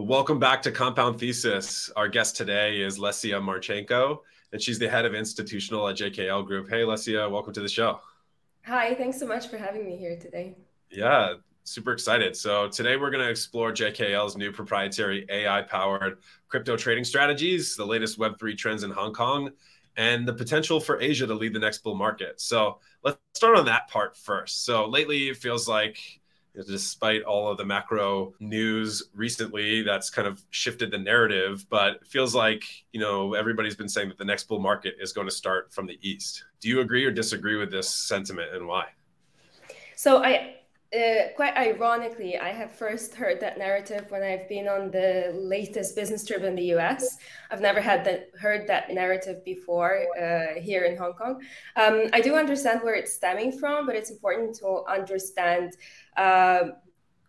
Welcome back to Compound Thesis. Our guest today is Lesia Marchenko, and she's the head of institutional at JKL Group. Hey, Lesia, welcome to the show. Hi, thanks so much for having me here today. Yeah, super excited. So, today we're going to explore JKL's new proprietary AI powered crypto trading strategies, the latest Web3 trends in Hong Kong, and the potential for Asia to lead the next bull market. So, let's start on that part first. So, lately it feels like despite all of the macro news recently that's kind of shifted the narrative but feels like you know everybody's been saying that the next bull market is going to start from the east do you agree or disagree with this sentiment and why so i uh, quite ironically, I have first heard that narrative when I've been on the latest business trip in the US. I've never had that heard that narrative before uh, here in Hong Kong. Um, I do understand where it's stemming from, but it's important to understand uh,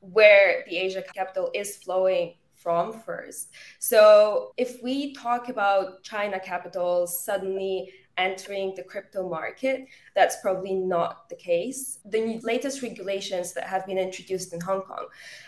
where the Asia capital is flowing from first. So if we talk about China capital suddenly entering the crypto market. That's probably not the case. The latest regulations that have been introduced in Hong Kong,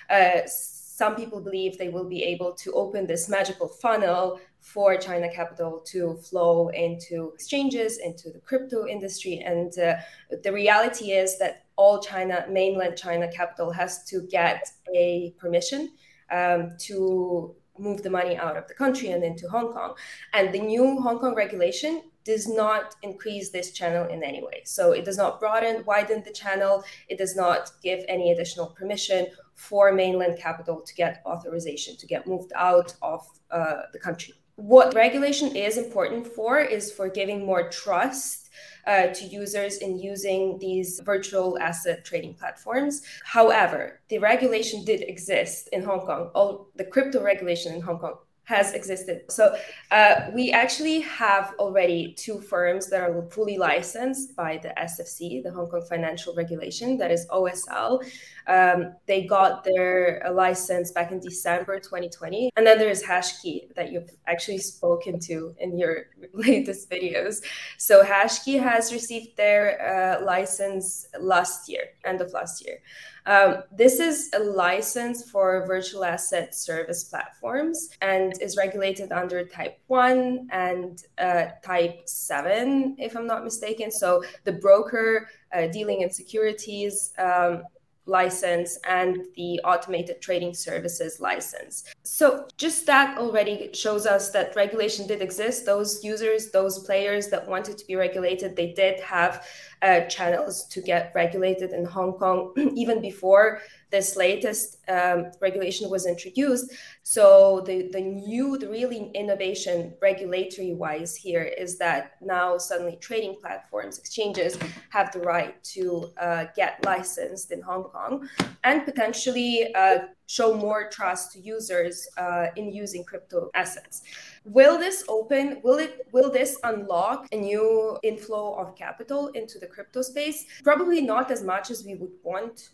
uh, some people believe they will be able to open this magical funnel for China capital to flow into exchanges, into the crypto industry. And uh, the reality is that all China, mainland China capital has to get a permission um, to move the money out of the country and into Hong Kong. And the new Hong Kong regulation does not increase this channel in any way. So it does not broaden, widen the channel. It does not give any additional permission for mainland capital to get authorization to get moved out of uh, the country. What regulation is important for is for giving more trust uh, to users in using these virtual asset trading platforms. However, the regulation did exist in Hong Kong. All the crypto regulation in Hong Kong has existed. So uh, we actually have already two firms that are fully licensed by the SFC, the Hong Kong Financial Regulation, that is OSL. Um, they got their uh, license back in December 2020. And then there's Hashkey that you've actually spoken to in your latest videos. So Hashkey has received their uh, license last year, end of last year. Um, this is a license for virtual asset service platforms and is regulated under Type 1 and uh, Type 7, if I'm not mistaken. So the broker uh, dealing in securities um, license and the automated trading services license. So just that already shows us that regulation did exist. Those users, those players that wanted to be regulated, they did have uh, channels to get regulated in Hong Kong even before this latest um, regulation was introduced. So the, the new, the really innovation regulatory wise here is that now suddenly trading platforms, exchanges have the right to uh, get licensed in Hong Kong and potentially uh, show more trust to users uh, in using crypto assets. Will this open? Will it? Will this unlock a new inflow of capital into the crypto space? Probably not as much as we would want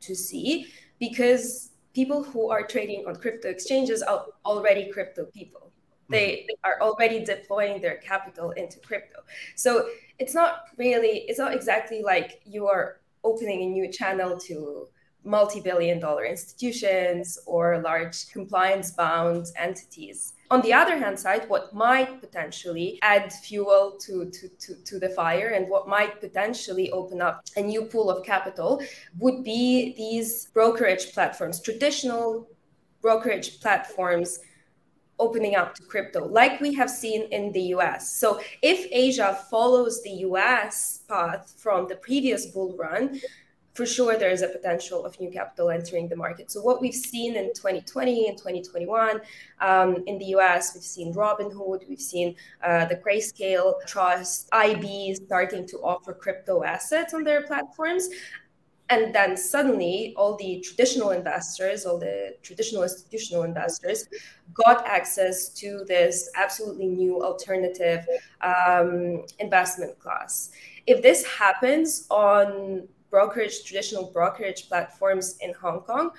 to see because people who are trading on crypto exchanges are already crypto people. They, mm-hmm. they are already deploying their capital into crypto. So it's not really, it's not exactly like you are opening a new channel to multi-billion dollar institutions or large compliance bound entities on the other hand side what might potentially add fuel to, to, to, to, the fire and what might potentially open up a new pool of capital would be these brokerage platforms traditional brokerage platforms opening up to crypto like we have seen in the US. So if Asia follows the US path from the previous bull run, for sure there is a potential of new capital entering the market. So what we've seen in 2020 and 2021 um, in the US, we've seen Robinhood, we've seen uh, the Grayscale Trust, IB starting to offer crypto assets on their platforms. And then suddenly, all the traditional investors, all the traditional institutional investors, got access to this absolutely new alternative um, investment class. If this happens on brokerage, traditional brokerage platforms in Hong Kong,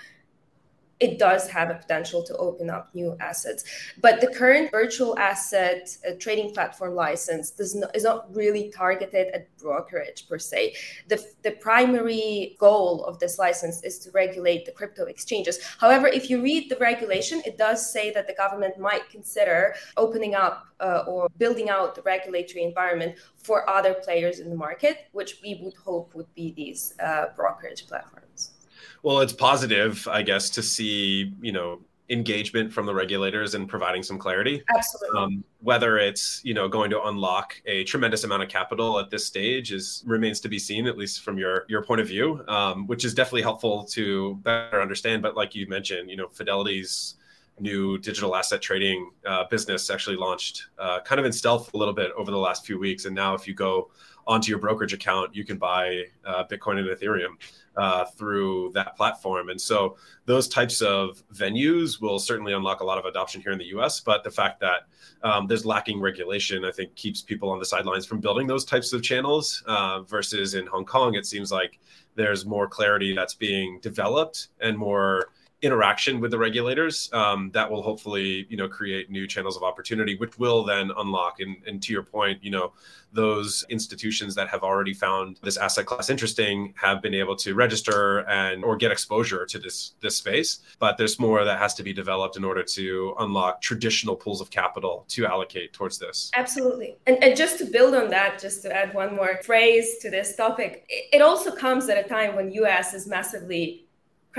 it does have a potential to open up new assets. But the current virtual asset uh, trading platform license does not, is not really targeted at brokerage per se. The, the primary goal of this license is to regulate the crypto exchanges. However, if you read the regulation, it does say that the government might consider opening up uh, or building out the regulatory environment for other players in the market, which we would hope would be these uh, brokerage platforms. Well, it's positive, I guess, to see you know engagement from the regulators and providing some clarity. Absolutely. Um, whether it's you know going to unlock a tremendous amount of capital at this stage is remains to be seen, at least from your your point of view, um, which is definitely helpful to better understand. But like you mentioned, you know, Fidelity's new digital asset trading uh, business actually launched uh, kind of in stealth a little bit over the last few weeks, and now if you go onto your brokerage account, you can buy uh, Bitcoin and Ethereum uh, through that platform. And so those types of venues will certainly unlock a lot of adoption here in the US. But the fact that um, there's lacking regulation, I think, keeps people on the sidelines from building those types of channels. Uh, versus in Hong Kong, it seems like there's more clarity that's being developed and more interaction with the regulators um, that will hopefully you know create new channels of opportunity which will then unlock and, and to your point you know those institutions that have already found this asset class interesting have been able to register and or get exposure to this this space. But there's more that has to be developed in order to unlock traditional pools of capital to allocate towards this. Absolutely. And, and just to build on that just to add one more phrase to this topic it also comes at a time when us is massively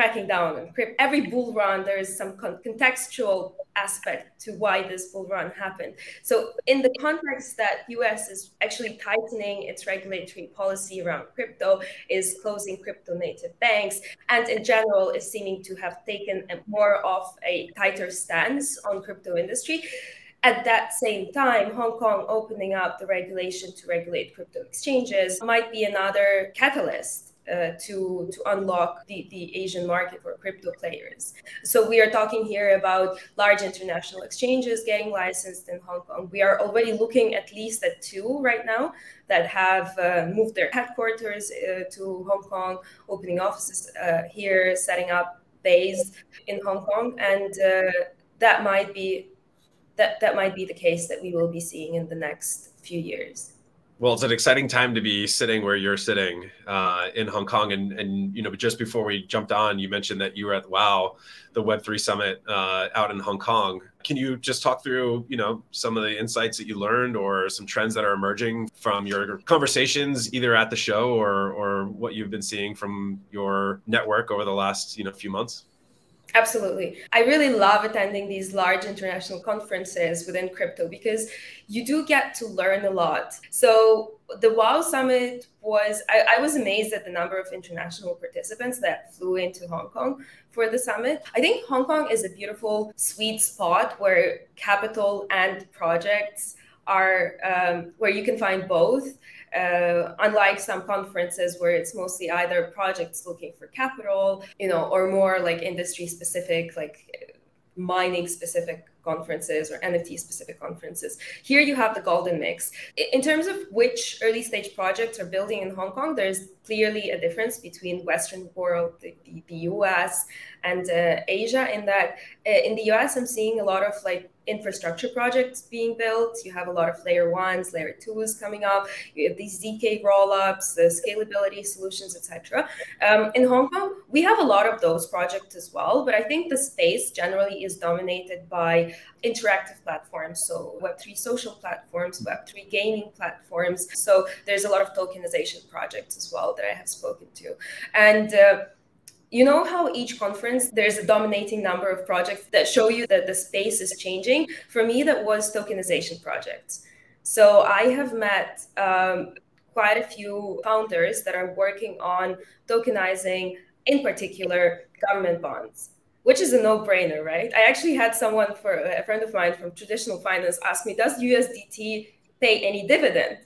cracking down on crypto. Every bull run, there is some con- contextual aspect to why this bull run happened. So, in the context that US is actually tightening its regulatory policy around crypto, is closing crypto native banks, and in general is seeming to have taken a more of a tighter stance on crypto industry. At that same time, Hong Kong opening up the regulation to regulate crypto exchanges might be another catalyst uh, to to unlock the, the Asian market for crypto players. So we are talking here about large international exchanges getting licensed in Hong Kong. We are already looking at least at two right now that have uh, moved their headquarters uh, to Hong Kong, opening offices uh, here, setting up base in Hong Kong, and uh, that might be that that might be the case that we will be seeing in the next few years. Well, it's an exciting time to be sitting where you're sitting uh, in Hong Kong, and and you know, just before we jumped on, you mentioned that you were at Wow, the Web three summit uh, out in Hong Kong. Can you just talk through, you know, some of the insights that you learned, or some trends that are emerging from your conversations, either at the show or or what you've been seeing from your network over the last, you know, few months? Absolutely. I really love attending these large international conferences within crypto because you do get to learn a lot. So the WOW Summit was, I, I, was amazed at the number of international participants that flew into Hong Kong for the summit. I think Hong Kong is a beautiful, sweet spot where capital and projects are, um, where you can find both uh, unlike some conferences where it's mostly either projects looking for capital, you know, or more like industry specific, like mining specific conferences or NFT specific conferences. Here you have the golden mix. In terms of which early stage projects are building in Hong Kong, there's clearly a difference between Western world, the, the, US, and uh, Asia. In that, uh, in the US, I'm seeing a lot of like infrastructure projects being built. You have a lot of layer ones, layer twos coming up. You have these zk rollups, the scalability solutions, etc. Um, in Hong Kong, we have a lot of those projects as well, but I think the space generally is dominated by interactive platforms, so Web3 social platforms, Web3 gaming platforms. So there's a lot of tokenization projects as well that I have spoken to, and. Uh, you know how each conference there's a dominating number of projects that show you that the space is changing? For me that was tokenization projects. So i have met um, quite a few founders that are working on tokenizing in particular government bonds which is a no-brainer right? I actually had someone for a friend of mine from traditional finance ask me does usdt pay any dividend?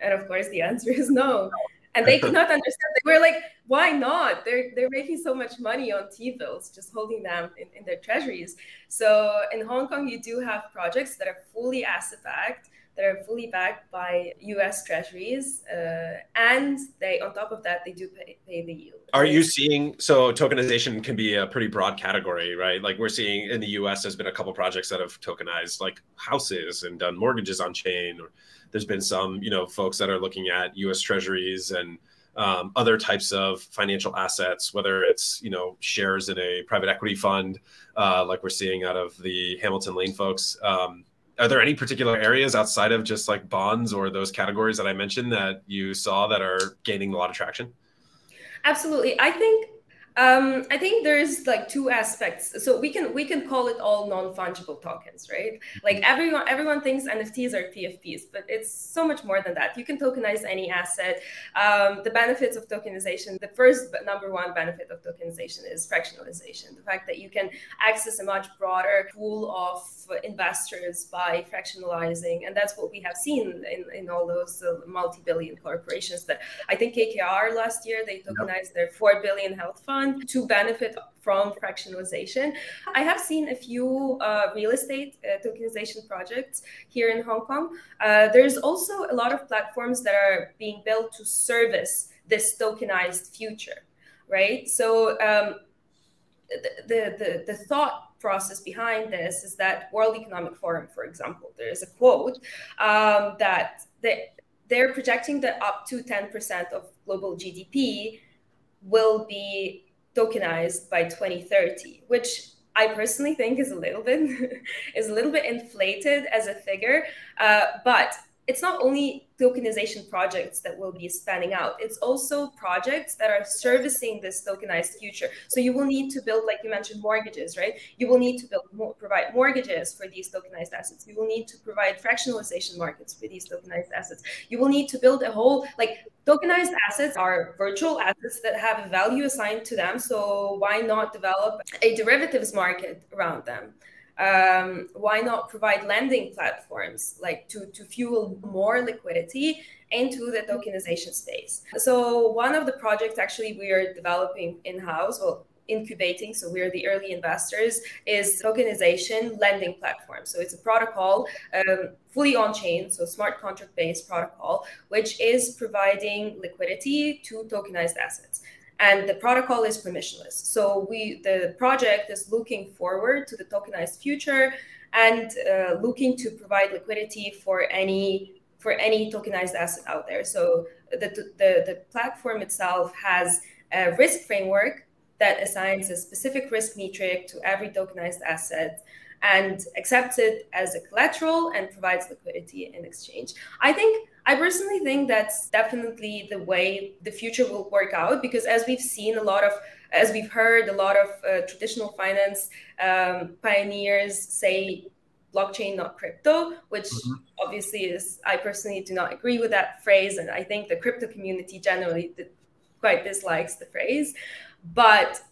And of course the answer is no and they could not understand. They were like, "Why not? They're they're making so much money on T bills, just holding them in, in their treasuries." So in Hong Kong, you do have projects that are fully asset backed, that are fully backed by U.S. Treasuries, uh, and they, on top of that, they do pay, pay the yield. Are you seeing so tokenization can be a pretty broad category, right? Like we're seeing in the U.S. There's been a couple projects that have tokenized like houses and done mortgages on chain. Or there's been some, you know, folks that are looking at U.S. Treasuries and um, other types of financial assets, whether it's you know shares in a private equity fund, uh, like we're seeing out of the Hamilton Lane folks. Um, are there any particular areas outside of just like bonds or those categories that I mentioned that you saw that are gaining a lot of traction? Absolutely. I think um, I think there's like two aspects. So we can we can call it all non-fungible tokens, right? Like mm-hmm. everyone everyone thinks NFTs are PFPs, but it's so much more than that. You can tokenize any asset. Um, the benefits of tokenization, the first number one benefit of tokenization is fractionalization. The fact that you can access a much broader pool of investors by fractionalizing, and that's what we have seen in, in all those uh, multi-billion corporations. That I think KKR last year they tokenized yep. their four billion health fund to benefit from fractionalization. I have seen a few uh, real estate uh, tokenization projects here in Hong Kong. Uh, there's also a lot of platforms that are being built to service this tokenized future, right? So um, the, the, the thought process behind this is that World Economic Forum, for example, there is a quote um, that they, they're projecting that up to 10% of global GDP will be tokenized by 2030, which I personally think is a little bit is a little bit inflated as a figure, uh, but it's not only tokenization projects that will be spanning out. It's also projects that are servicing this tokenized future. So you will need to build, like you mentioned, mortgages, right? You will need to build, more, provide mortgages for these tokenized assets. You will need to provide fractionalization markets for these tokenized assets. You will need to build a whole, like tokenized assets are virtual assets that have a value assigned to them. So why not develop a derivatives market around them? Um, why not provide lending platforms like to, to fuel more liquidity into the tokenization space? So one of the projects actually we are developing in-house well incubating so we're the early investors is tokenization lending platform. So it's a protocol um, fully on chain so smart contract based protocol which is providing liquidity to tokenized assets and the protocol is permissionless. So we the project is looking forward to the tokenized future and uh, looking to provide liquidity for any for any tokenized asset out there. So the, the, the platform itself has a risk framework that assigns a specific risk metric to every tokenized asset and accepts it as a collateral and provides liquidity in exchange. I think I personally think that's definitely the way the future will work out because as we've seen a lot of as we've heard a lot of uh, traditional finance um, pioneers say blockchain not crypto which mm-hmm. obviously is i personally do not agree with that phrase and i think the crypto community generally quite dislikes the phrase but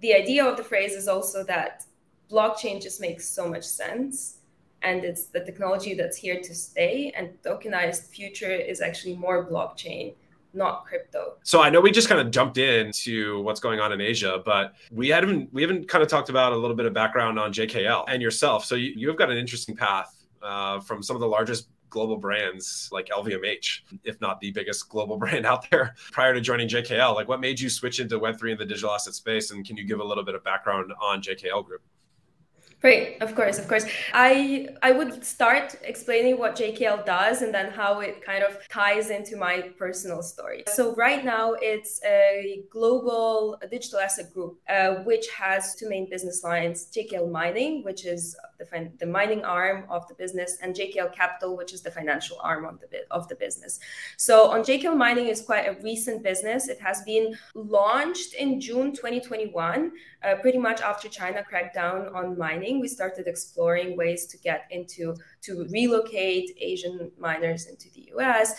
the idea of the phrase is also that blockchain just makes so much sense and it's the technology that's here to stay and tokenized future is actually more blockchain not crypto. So I know we just kind of jumped into what's going on in Asia, but we haven't we haven't kind of talked about a little bit of background on JKL and yourself. So you, you've got an interesting path uh, from some of the largest global brands like LVMH, if not the biggest global brand out there prior to joining JKL. Like what made you switch into Web3 in the digital asset space? And can you give a little bit of background on JKL Group? Great, of course, of course. I I would start explaining what JKL does and then how it kind of ties into my personal story. So right now it's a global digital asset group uh, which has two main business lines: JKL Mining, which is the fin- the mining arm of the business, and JKL Capital, which is the financial arm of the bi- of the business. So on JKL Mining is quite a recent business. It has been launched in June 2021, uh, pretty much after China cracked down on mining we started exploring ways to get into to relocate Asian miners into the US,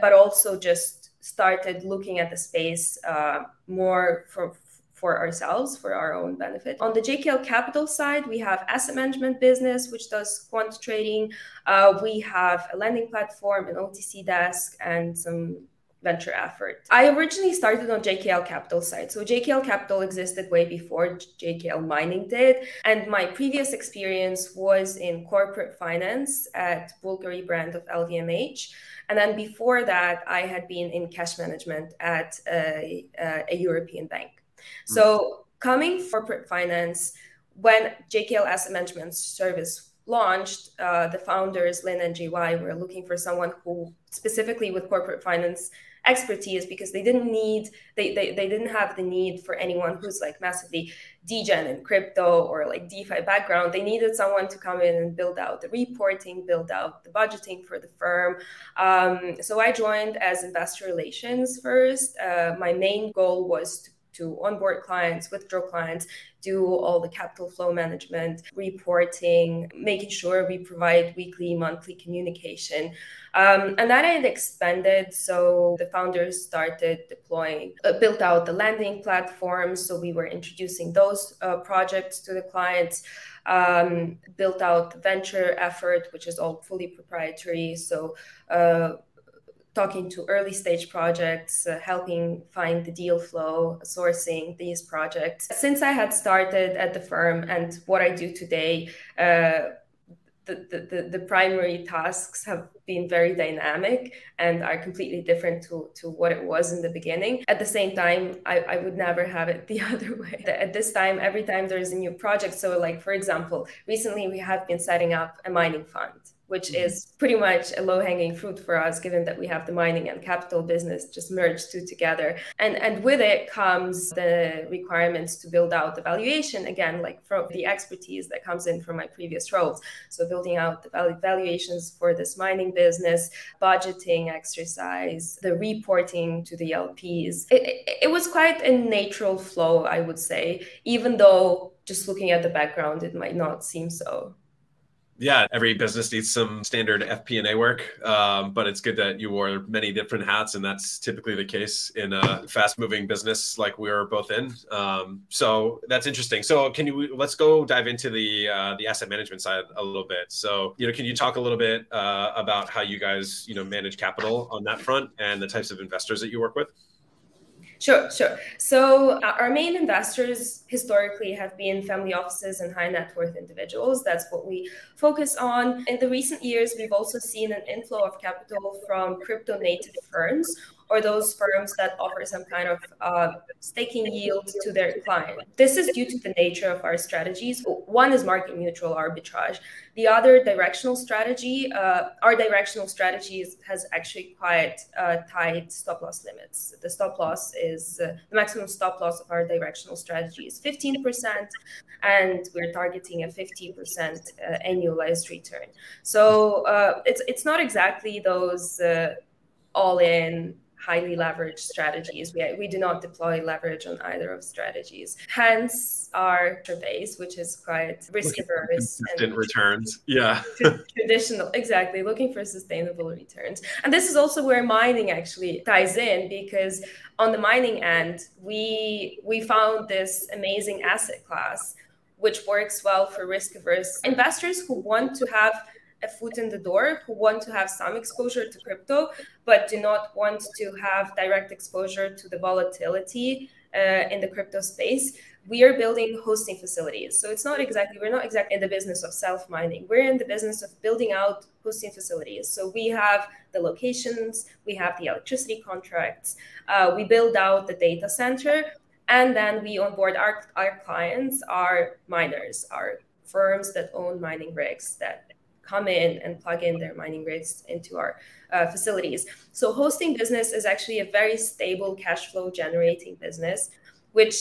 but also just started looking at the space uh, more for for ourselves for our own benefit. On the JKL Capital side, we have asset management business which does quant trading. Uh, we have a lending platform, an OTC desk, and some venture effort. I originally started on JKL Capital side. So JKL Capital existed way before JKL Mining did. And my previous experience was in corporate finance at Bulgari brand of LVMH. And then before that, I had been in cash management at a, a European bank. Mm. So coming corporate finance, when JKL Asset Management Service launched, uh, the founders, Lynn and JY, were looking for someone who specifically with corporate finance expertise because they didn't need they, they they didn't have the need for anyone who's like massively degen in crypto or like defi background. They needed someone to come in and build out the reporting build out the budgeting for the firm. Um, so i joined as investor relations first. Uh, my main goal was to to onboard clients, withdraw clients, do all the capital flow management, reporting, making sure we provide weekly, monthly communication. Um, and that had expanded. So the founders started deploying, uh, built out the lending platform. So we were introducing those uh, projects to the clients. Um, built out the venture effort, which is all fully proprietary. So uh, talking to early stage projects, uh, helping find the deal flow, sourcing these projects. Since I had started at the firm and what I do today, uh, the, the, the, primary tasks have been very dynamic and are completely different to, to what it was in the beginning. At the same time, I, I would never have it the other way. At this time, every time there's a new project, so like for example, recently we have been setting up a mining fund which mm-hmm. is pretty much a low hanging fruit for us, given that we have the mining and capital business just merged two together. And, and with it comes the requirements to build out the valuation, again, like from the expertise that comes in from my previous roles. So building out the valuations for this mining business, budgeting exercise, the reporting to the LPs. It, it, it was quite a natural flow, I would say, even though just looking at the background, it might not seem so yeah, every business needs some standard FP&A work, um, but it's good that you wore many different hats, and that's typically the case in a fast-moving business like we're both in. Um, so that's interesting. So can you let's go dive into the uh, the asset management side a little bit. So you know, can you talk a little bit uh, about how you guys you know manage capital on that front and the types of investors that you work with? Sure, sure. So uh, our main investors historically have been family offices and high net worth individuals. That's what we focus on. In the recent years, we've also seen an inflow of capital from crypto native firms or those firms that offer some kind of uh, staking yield to their client. This is due to the nature of our strategies. One is market neutral arbitrage. The other directional strategy, uh, our directional strategies has actually quite uh, tight stop loss limits. The stop loss is uh, the maximum stop loss of our directional strategy is 15%, and we're targeting a 15% uh, annualized return. So uh, it's it's not exactly those all in highly leveraged strategies. We, we do not deploy leverage on either of strategies. Hence our base, which is quite risk averse and returns. Yeah. traditional, exactly, looking for sustainable returns. And this is also where mining actually ties in because on the mining end, we we found this amazing asset class which works well for risk averse investors who want to have a foot in the door who want to have some exposure to crypto but do not want to have direct exposure to the volatility uh, in the crypto space. We are building hosting facilities. So it's not exactly we're not exactly in the business of self mining we're in the business of building out hosting facilities. So we have the locations we have the electricity contracts uh, we build out the data center and then we onboard our, our clients our miners our firms that own mining rigs that come in and plug in their mining rigs into our uh, facilities. So hosting business is actually a very stable cash flow generating business, which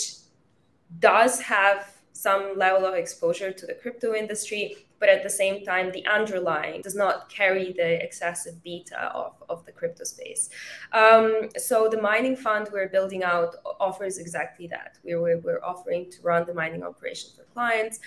does have some level of exposure to the crypto industry, but at the same time, the underlying does not carry the excessive beta of, of the crypto space. Um, so the mining fund we're building out offers exactly that. We're, we're offering to run the mining operation for clients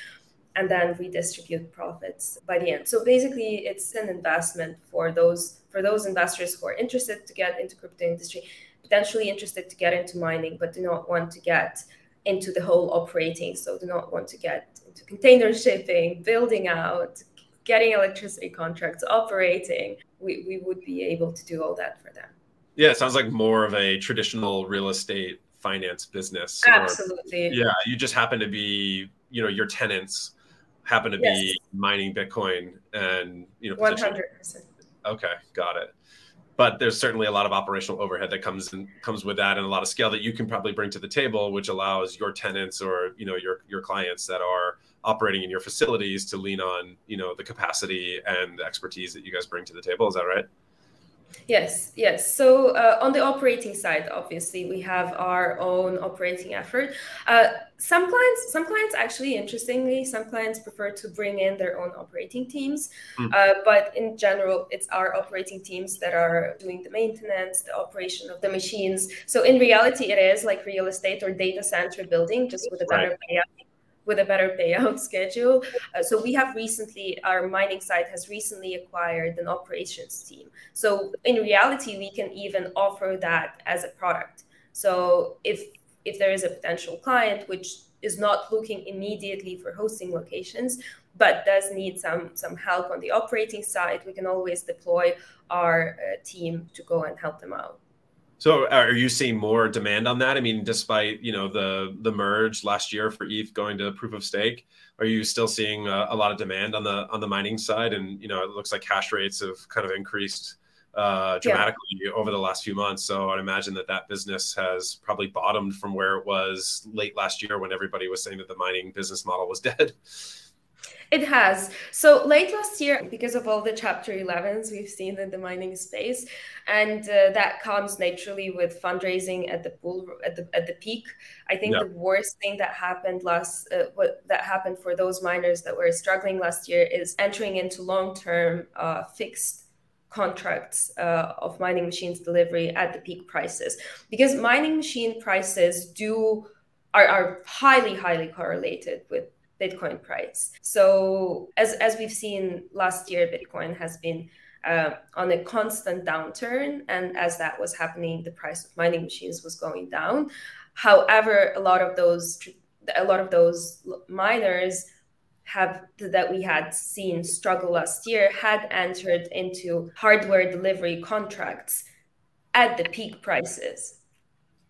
and then redistribute profits by the end. So basically, it's an investment for those for those investors who are interested to get into crypto industry, potentially interested to get into mining, but do not want to get into the whole operating. So do not want to get into container shipping, building out, getting electricity contracts, operating. We, we would be able to do all that for them. Yeah, it sounds like more of a traditional real estate finance business. Absolutely. Or, yeah, you just happen to be, you know, your tenants happen to yes. be mining Bitcoin and, you know, 100%. Okay, got it. But there's certainly a lot of operational overhead that comes in, comes with that, and a lot of scale that you can probably bring to the table, which allows your tenants or you know your your clients that are operating in your facilities to lean on you know the capacity and the expertise that you guys bring to the table. Is that right? Yes, yes. So uh, on the operating side, obviously, we have our own operating effort. Uh, some clients, some clients actually, interestingly, some clients prefer to bring in their own operating teams. Mm. Uh, but in general, it's our operating teams that are doing the maintenance, the operation of the machines. So in reality, it is like real estate or data center building, just with a better right. With a better payout schedule. Uh, so we have recently, our mining site has recently acquired an operations team. So in reality, we can even offer that as a product. So if if there is a potential client which is not looking immediately for hosting locations but does need some some help on the operating side we can always deploy our uh, team to go and help them out so are you seeing more demand on that? I mean, despite you know the the merge last year for ETH going to proof of stake, are you still seeing a, a lot of demand on the on the mining side? And you know, it looks like hash rates have kind of increased uh, dramatically yeah. over the last few months. So I'd imagine that that business has probably bottomed from where it was late last year when everybody was saying that the mining business model was dead. It has. So late last year, because of all the Chapter 11s we've seen in the mining space, and uh, that comes naturally with fundraising at the bull at the at the peak. I think the worst thing that happened last uh, what that happened for those miners that were struggling last year is entering into long term uh, fixed contracts uh, of mining machines delivery at the peak prices because mining machine prices do are, are highly highly correlated with Bitcoin price. So as as we've seen last year, Bitcoin has been uh, on a constant downturn, and as that was happening, the price of mining machines was going down. However, a lot of those a lot of those miners have that we had seen struggle last year had entered into hardware delivery contracts at the peak prices.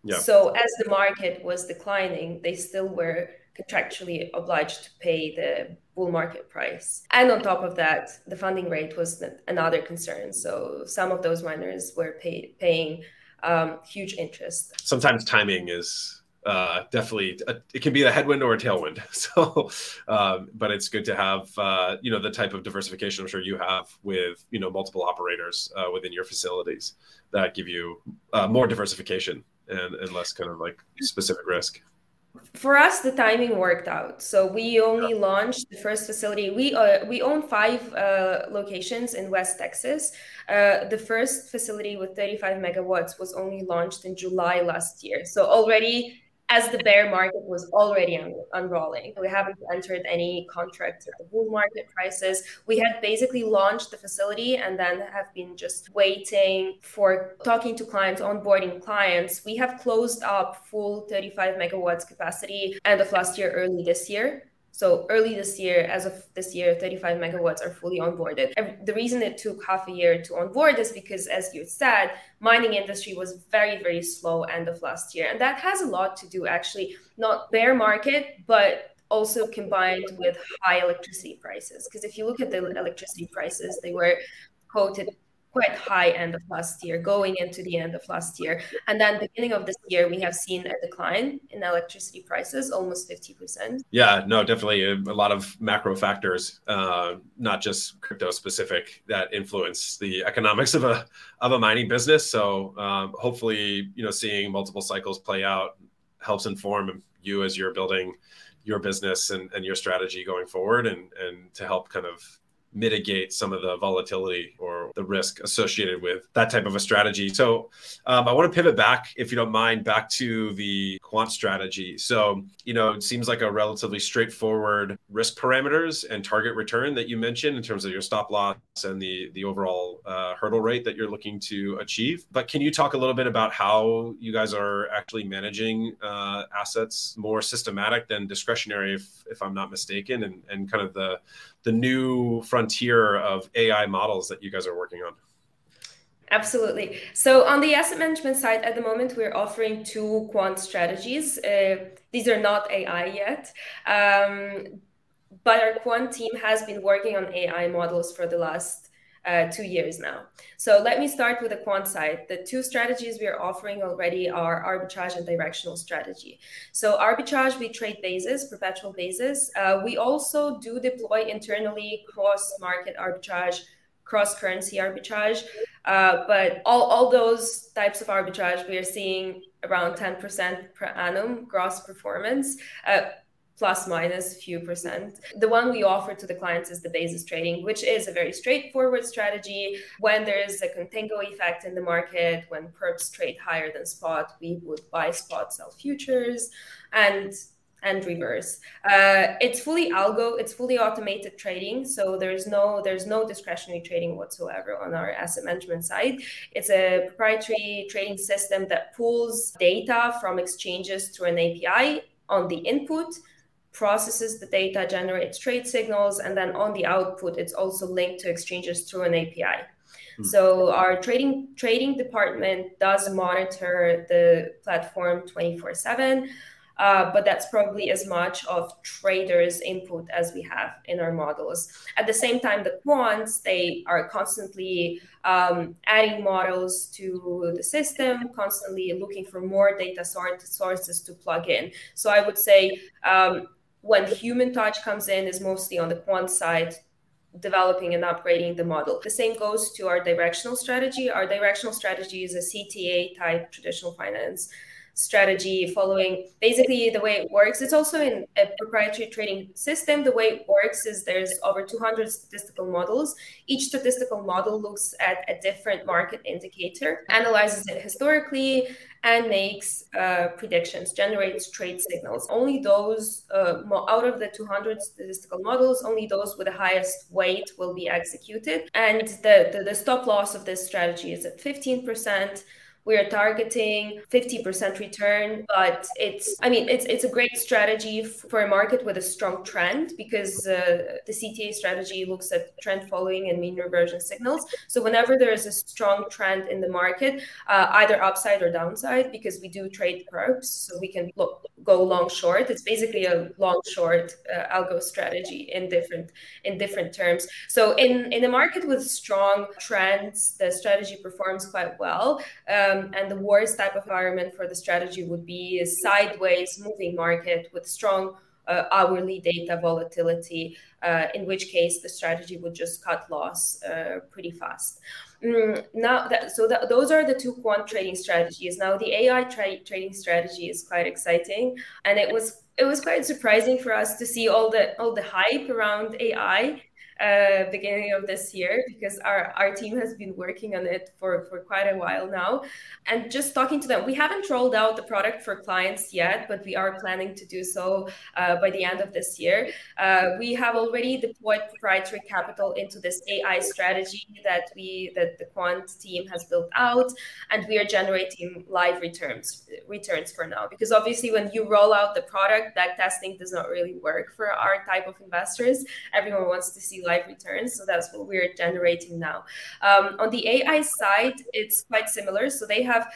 Yeah. So as the market was declining, they still were contractually obliged to pay the bull market price. And on top of that, the funding rate was another concern. So some of those miners were pay, paying um, huge interest. Sometimes timing is uh, definitely a, it can be a headwind or a tailwind. So, um, but it's good to have uh, you know the type of diversification I'm sure you have with you know multiple operators uh, within your facilities that give you uh, more diversification and, and less kind of like specific risk for us the timing worked out. So we only launched the first facility. We uh, we own five uh, locations in west texas. Uh, the first facility with 35 megawatts was only launched in july last year. So already as the bear market was already un- unrolling. We haven't entered any contracts at the bull market prices. We had basically launched the facility and then have been just waiting for talking to clients, onboarding clients. We have closed up full 35 megawatts capacity end of last year, early this year. So early this year, as of this year, 35 megawatts are fully onboarded. The reason it took half a year to onboard is because, as you said, mining industry was very, very slow end of last year. And that has a lot to do actually, not bear market, but also combined with high electricity prices. Because if you look at the electricity prices, they were quoted quite high end of last year, going into the end of last year. And then beginning of this year, we have seen a decline in electricity prices, almost 50%. Yeah, no, definitely a, a lot of macro factors, uh, not just crypto specific, that influence the economics of a of a mining business. So um, hopefully, you know, seeing multiple cycles play out helps inform you as you're building your business and, and your strategy going forward and and to help kind of mitigate some of the volatility or the risk associated with that type of a strategy. So um, I want to pivot back, if you don't mind, back to the quant strategy. So, you know, it seems like a relatively straightforward risk parameters and target return that you mentioned in terms of your stop loss and the, the overall uh, hurdle rate that you're looking to achieve. But can you talk a little bit about how you guys are actually managing uh, assets more systematic than discretionary, if, if I'm not mistaken, and, and kind of the the new frontier of AI models that you guys are working on? Absolutely. So on the asset management side, at the moment, we're offering two quant strategies. Uh, these are not AI yet. Um, but our quant team has been working on AI models for the last uh, two years now. So let me start with the quant side. The two strategies we are offering already are arbitrage and directional strategy. So arbitrage, we trade basis, perpetual basis. Uh, we also do deploy internally cross-market arbitrage cross currency arbitrage. Uh, but all, all those types of arbitrage, we are seeing around 10% per annum gross performance. Plus minus few percent. The one we offer to the clients is the basis trading, which is a very straightforward strategy. When there is a contango effect in the market, when perps trade higher than spot, we would buy spot, sell futures. And and reverse. Uh, it's fully algo. It's fully automated trading. So there's no there's no discretionary trading whatsoever on our asset management side. It's a proprietary trading system that pulls data from exchanges through an API on the input processes the data generates trade signals and then on the output it's also linked to exchanges through an api hmm. so our trading trading department does monitor the platform 24 7 uh, but that's probably as much of traders input as we have in our models. At the same time the quants they are constantly um, adding models to the system constantly looking for more data sources to plug in. So i would say um, when human touch comes in is mostly on the quant side developing and upgrading the model. The same goes to our directional strategy. Our directional strategy is a CTA type traditional finance strategy following basically the way it works. It's also in a proprietary trading system. The way it works is there's over 200 statistical models. Each statistical model looks at a different market indicator analyzes it historically and makes uh, predictions generates trade signals. Only those uh, out of the 200 statistical models only those with the highest weight will be executed. And the, the, the stop loss of this strategy is at 15% we are targeting 50% return but it's i mean it's it's a great strategy for a market with a strong trend because uh, the cta strategy looks at trend following and mean reversion signals. So whenever there is a strong trend in the market uh, either upside or downside because we do trade perps so we can look, go long short. It's basically a long short uh, algo strategy in different in different terms. So in in a market with strong trends the strategy performs quite well. Uh, um, and the worst type of environment for the strategy would be a sideways moving market with strong uh, hourly data volatility, uh, in which case the strategy would just cut loss uh, pretty fast. Mm, now, that, so that, those are the two quant trading strategies. Now, the AI tra- trading strategy is quite exciting, and it was it was quite surprising for us to see all the all the hype around AI uh, beginning of this year because our, our team has been working on it for, for quite a while now. And just talking to them, we haven't rolled out the product for clients yet, but we are planning to do so uh, by the end of this year. Uh, we have already deployed proprietary capital into this AI strategy that we that the quant team has built out, and we are generating live returns returns for now. Because obviously, when you roll out the product, that testing does not really work for our type of investors. Everyone wants to see returns. So that's what we're generating now. Um, on the AI side, it's quite similar. So they have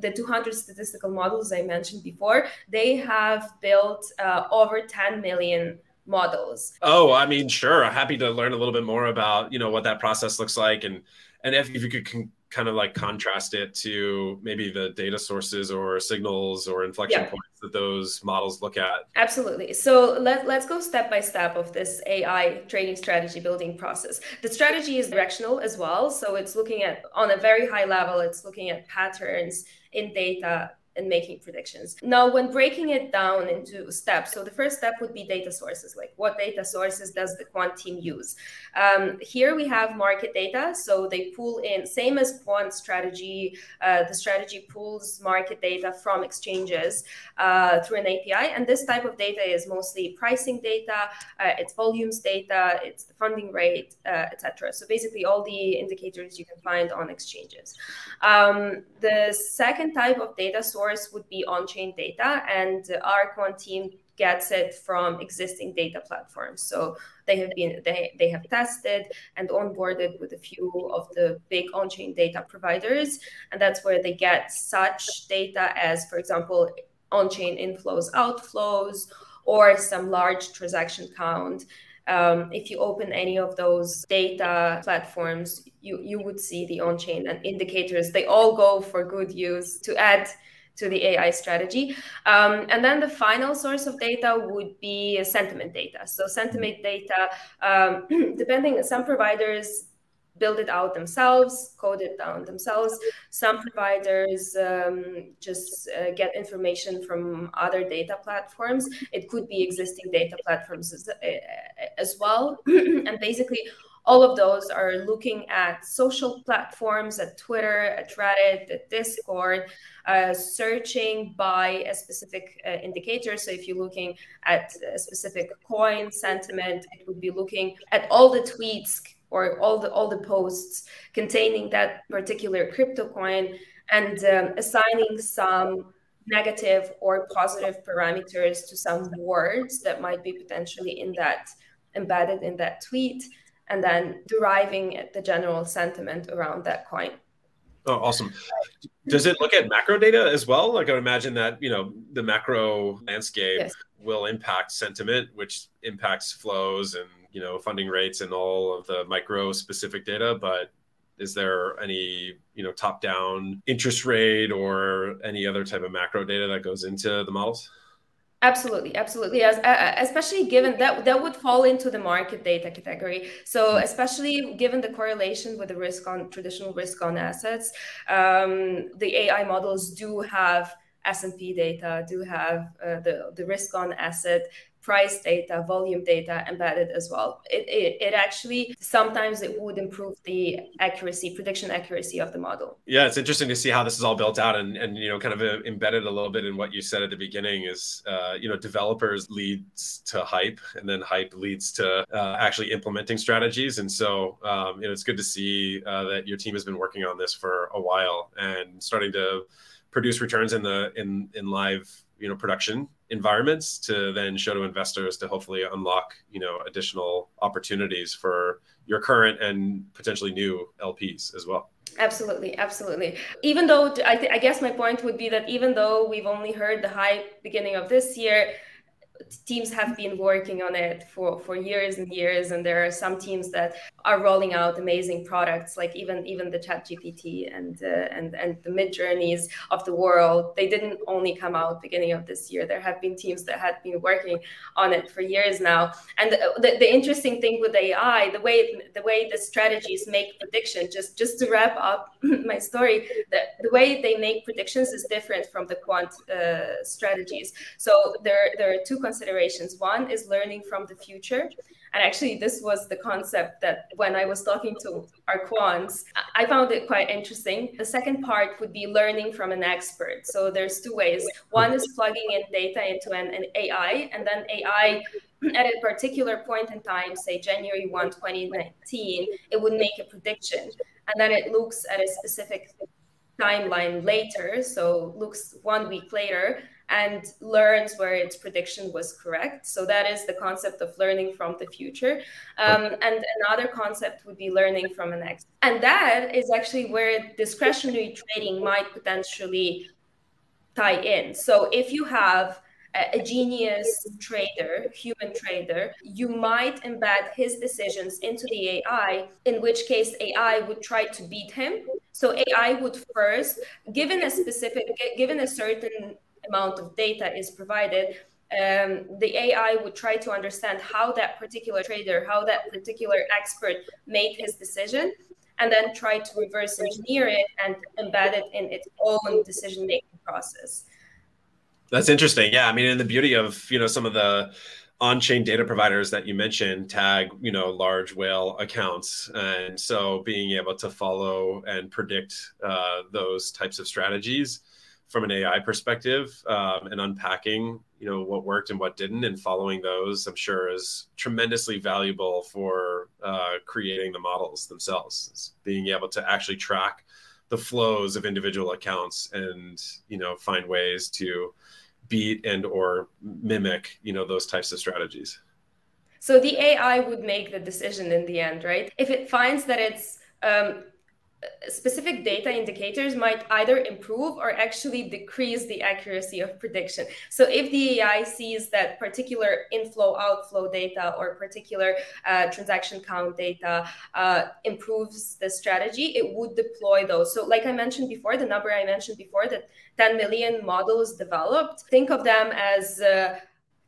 the 200 statistical models I mentioned before, they have built uh, over 10 million models. Oh, I mean, sure. Happy to learn a little bit more about, you know, what that process looks like and and if, if you could con- kind of like contrast it to maybe the data sources or signals or inflection yeah. points that those models look at? Absolutely. So let, let's go step by step of this ai training strategy building process. The strategy is directional as well. So it's looking at on a very high level it's looking at patterns in data and making predictions. Now, when breaking it down into steps, so the first step would be data sources, like what data sources does the quant team use? Um, here we have market data, so they pull in, same as quant strategy, uh, the strategy pulls market data from exchanges uh, through an API, and this type of data is mostly pricing data, uh, it's volumes data, it's the funding rate, uh, etc. So basically, all the indicators you can find on exchanges. Um, the second type of data source source would be on-chain data, and our quant team gets it from existing data platforms. So they have been they, they have tested and onboarded with a few of the big on-chain data providers, and that's where they get such data as, for example, on-chain inflows, outflows, or some large transaction count. Um, if you open any of those data platforms, you, you would see the on-chain and indicators. They all go for good use to add to the AI strategy. Um, and then the final source of data would be sentiment data. So sentiment data, um, depending, on some providers build it out themselves, code it down themselves. Some providers um, just uh, get information from other data platforms. It could be existing data platforms as, uh, as well. and basically, all of those are looking at social platforms, at Twitter, at Reddit, at Discord, uh, searching by a specific uh, indicator. So if you're looking at a specific coin sentiment, it would be looking at all the tweets or all the all the posts containing that particular crypto coin and um, assigning some negative or positive parameters to some words that might be potentially in that embedded in that tweet and then deriving the general sentiment around that coin Oh, awesome. Does it look at macro data as well? Like I would imagine that, you know, the macro landscape yes. will impact sentiment, which impacts flows and you know funding rates and all of the micro specific data but is there any you know top down interest rate or any other type of macro data that goes into the models absolutely absolutely As, uh, especially given that that would fall into the market data category so hmm. especially given the correlation with the risk on traditional risk on assets um, the ai models do have s&p data do have uh, the, the risk on asset price data, volume data embedded as well. It, it, it, actually sometimes it would improve the accuracy, prediction accuracy of the model. Yeah, it's interesting to see how this is all built out and, and you know, kind of uh, embedded a little bit in what you said at the beginning is, uh, you know, developers leads to hype and then hype leads to uh, actually implementing strategies. And so, um, you know, it's good to see uh, that your team has been working on this for a while and starting to produce returns in the in in live you know production environments to then show to investors to hopefully unlock you know additional opportunities for your current and potentially new LPs as well. Absolutely, absolutely. Even though I, th- I guess my point would be that even though we've only heard the hype beginning of this year, teams have been working on it for, for years and years and there are some teams that are rolling out amazing products like even even the chat gpt and uh, and and the Midjourneys of the world. They didn't only come out beginning of this year. There have been teams that had been working on it for years now. And the, the, the interesting thing with ai the way the way the strategies make prediction just just to wrap up my story the, the way they make predictions is different from the quant uh, strategies. So there there are two considerations. One is learning from the future. And actually, this was the concept that when I was talking to our quants, I found it quite interesting. The second part would be learning from an expert. So there's two ways. One is plugging in data into an, an AI, and then AI at a particular point in time, say January 1, 2019, it would make a prediction. And then it looks at a specific timeline later, so looks one week later, and learns where its prediction was correct. So that is the concept of learning from the future. Um, and another concept would be learning from an ex. And that is actually where discretionary trading might potentially tie in. So if you have a, genius trader, human trader, you might embed his decisions into the AI, in which case AI would try to beat him. So AI would first, given a specific, given a certain amount of data is provided, um, the AI would try to understand how that particular trader, how that particular expert made his decision, and then try to reverse engineer it and embed it in its own decision making process. That's interesting. Yeah, I mean, and the beauty of you know some of the on-chain data providers that you mentioned tag you know large whale accounts and so being able to follow and predict uh, those types of strategies from an AI perspective um, and unpacking, you know, what worked and what didn't, and following those, I'm sure is tremendously valuable for uh, creating the models themselves. It's being able to actually track the flows of individual accounts and you know find ways to beat and or mimic you know those types of strategies so the ai would make the decision in the end right if it finds that it's um, specific data indicators might either improve or actually decrease the accuracy of prediction. So if the AI sees that particular inflow outflow data or particular uh, transaction count data uh, improves the strategy, it would deploy those. So like I mentioned before, the number I mentioned before that 10 million models developed, think of them as uh,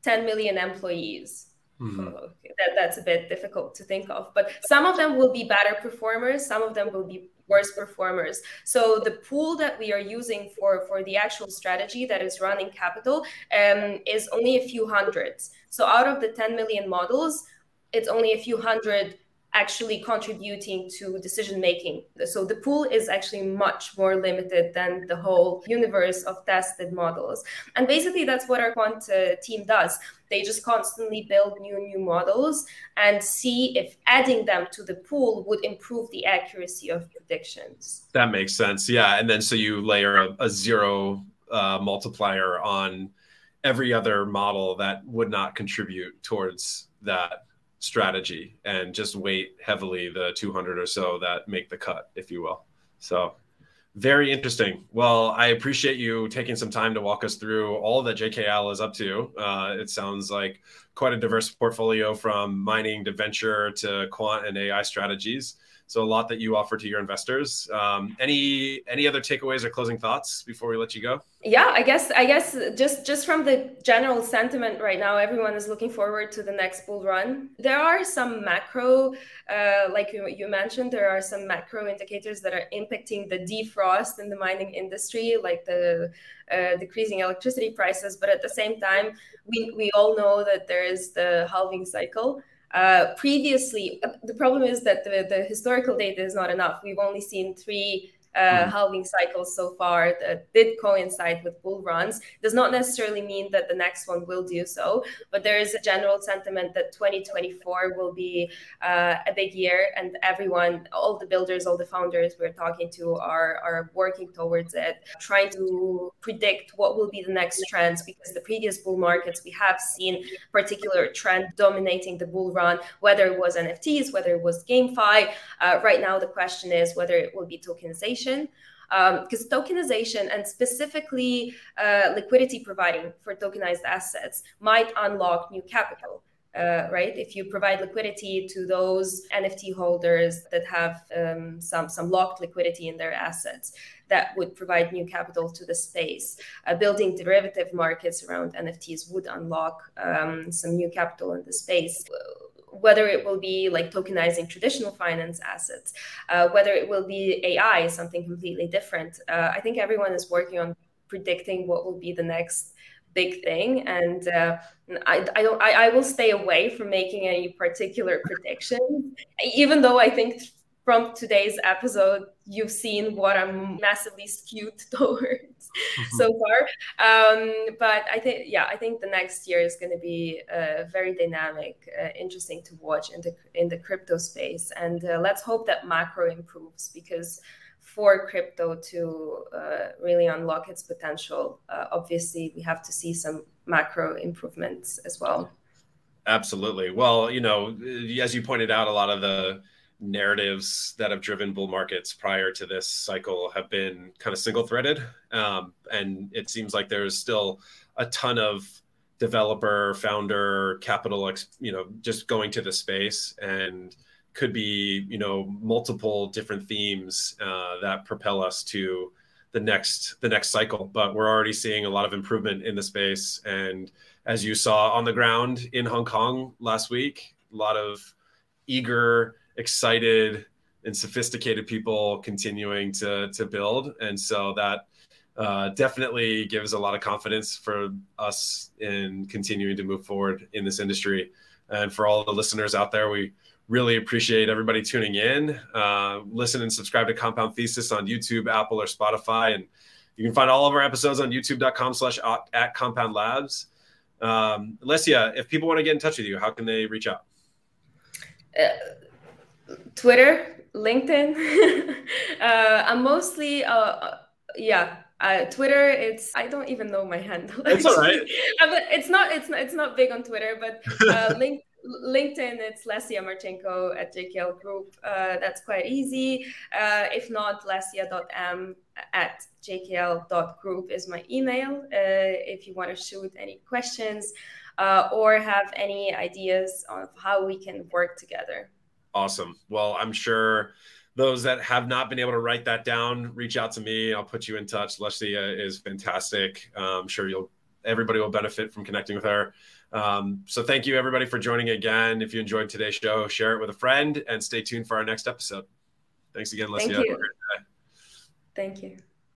10 million employees Mm-hmm. that, that's a bit difficult to think of. But some of them will be better performers, some of them will be worse performers. So the pool that we are using for, for the actual strategy that is running capital um, is only a few hundreds. So out of the 10 million models, it's only a few hundred actually contributing to decision making. So the pool is actually much more limited than the whole universe of tested models. And basically, that's what our quant uh, team does. They just constantly build new new models and see if adding them to the pool would improve the accuracy of predictions. That makes sense. Yeah, and then so you layer a, a zero uh, multiplier on every other model that would not contribute towards that strategy and just weight heavily the 200 or so that make the cut, if you will. So, very interesting. Well, I appreciate you taking some time to walk us through all that JKL is up to. Uh, it sounds like quite a diverse portfolio from mining to venture to quant and AI strategies. So a lot that you offer to your investors. Um, any any other takeaways or closing thoughts before we let you go? Yeah, I guess I guess just just from the general sentiment right now, everyone is looking forward to the next bull run. There are some macro, uh, like you, you mentioned, there are some macro indicators that are impacting the defrost in the mining industry, like the uh, decreasing electricity prices. But at the same time, we we all know that there is the halving cycle. Uh, previously, uh, the problem is that the, the historical data is not enough. We've only seen three uh, hmm. halving cycles so far that did coincide with bull runs does not necessarily mean that the next one will do so but there is a general sentiment that 2024 will be uh, a big year and everyone all the builders all the founders we're talking to are are working towards it trying to predict what will be the next trends because the previous bull markets we have seen particular trend dominating the bull run whether it was nfts whether it was gamefi uh, right now the question is whether it will be tokenization because um, tokenization and specifically uh, liquidity providing for tokenized assets might unlock new capital. Uh, right? If you provide liquidity to those NFT holders that have um, some some locked liquidity in their assets, that would provide new capital to the space. Uh, building derivative markets around NFTs would unlock um, some new capital in the space whether it will be like tokenizing traditional finance assets, uh, whether it will be AI, something completely different. Uh, I think everyone is working on predicting what will be the next big thing, and uh, I, I don't. I, I will stay away from making any particular predictions, even though I think from today's episode, you've seen what I'm massively skewed towards mm-hmm. so far. Um, but I think, yeah, I think the next year is going to be uh, very dynamic, uh, interesting to watch in the in the crypto space, and uh, let's hope that macro improves because for crypto to uh, really unlock its potential, uh, obviously we have to see some macro improvements as well. Absolutely. Well, you know, as you pointed out, a lot of the narratives that have driven bull markets prior to this cycle have been kind of single threaded. Um, and it seems like there's still a ton of developer, founder, capital, you know, just going to the space and could be, you know, multiple different themes uh, that propel us to the next the next cycle. But we're already seeing a lot of improvement in the space. And as you saw on the ground in Hong Kong last week, a lot of eager excited and sophisticated people continuing to to build, and so that uh, definitely gives a lot of confidence for us in continuing to move forward in this industry. And for all the listeners out there, we really appreciate everybody tuning in. Uh, listen and subscribe to Compound Thesis on YouTube, Apple, or Spotify, and you can find all of our episodes on YouTube.com/slash at Compound Labs. Um, Alessia, if people want to get in touch with you, how can they reach out? Uh, Twitter, LinkedIn. uh, I'm mostly, uh, yeah, Uh, Twitter, it's I don't even know my handle. It's all right. it's not it's not it's not big on Twitter, but uh, link, LinkedIn, it's Lesia Marchenko at JKL Group. Uh, that's quite easy. Uh, if not, lesia.m at jkl.group is my email. Uh, if you want to shoot any questions uh, or have any ideas of how we can work together. Awesome. Well, I'm sure those that have not been able to write that down, reach out to me. I'll put you in touch. Lesia is fantastic. I'm sure you'll everybody will benefit from connecting with her. Um, so thank you everybody for joining again. If you enjoyed today's show, share it with a friend and stay tuned for our next episode. Thanks again, Lesia. Thank you. Thank you.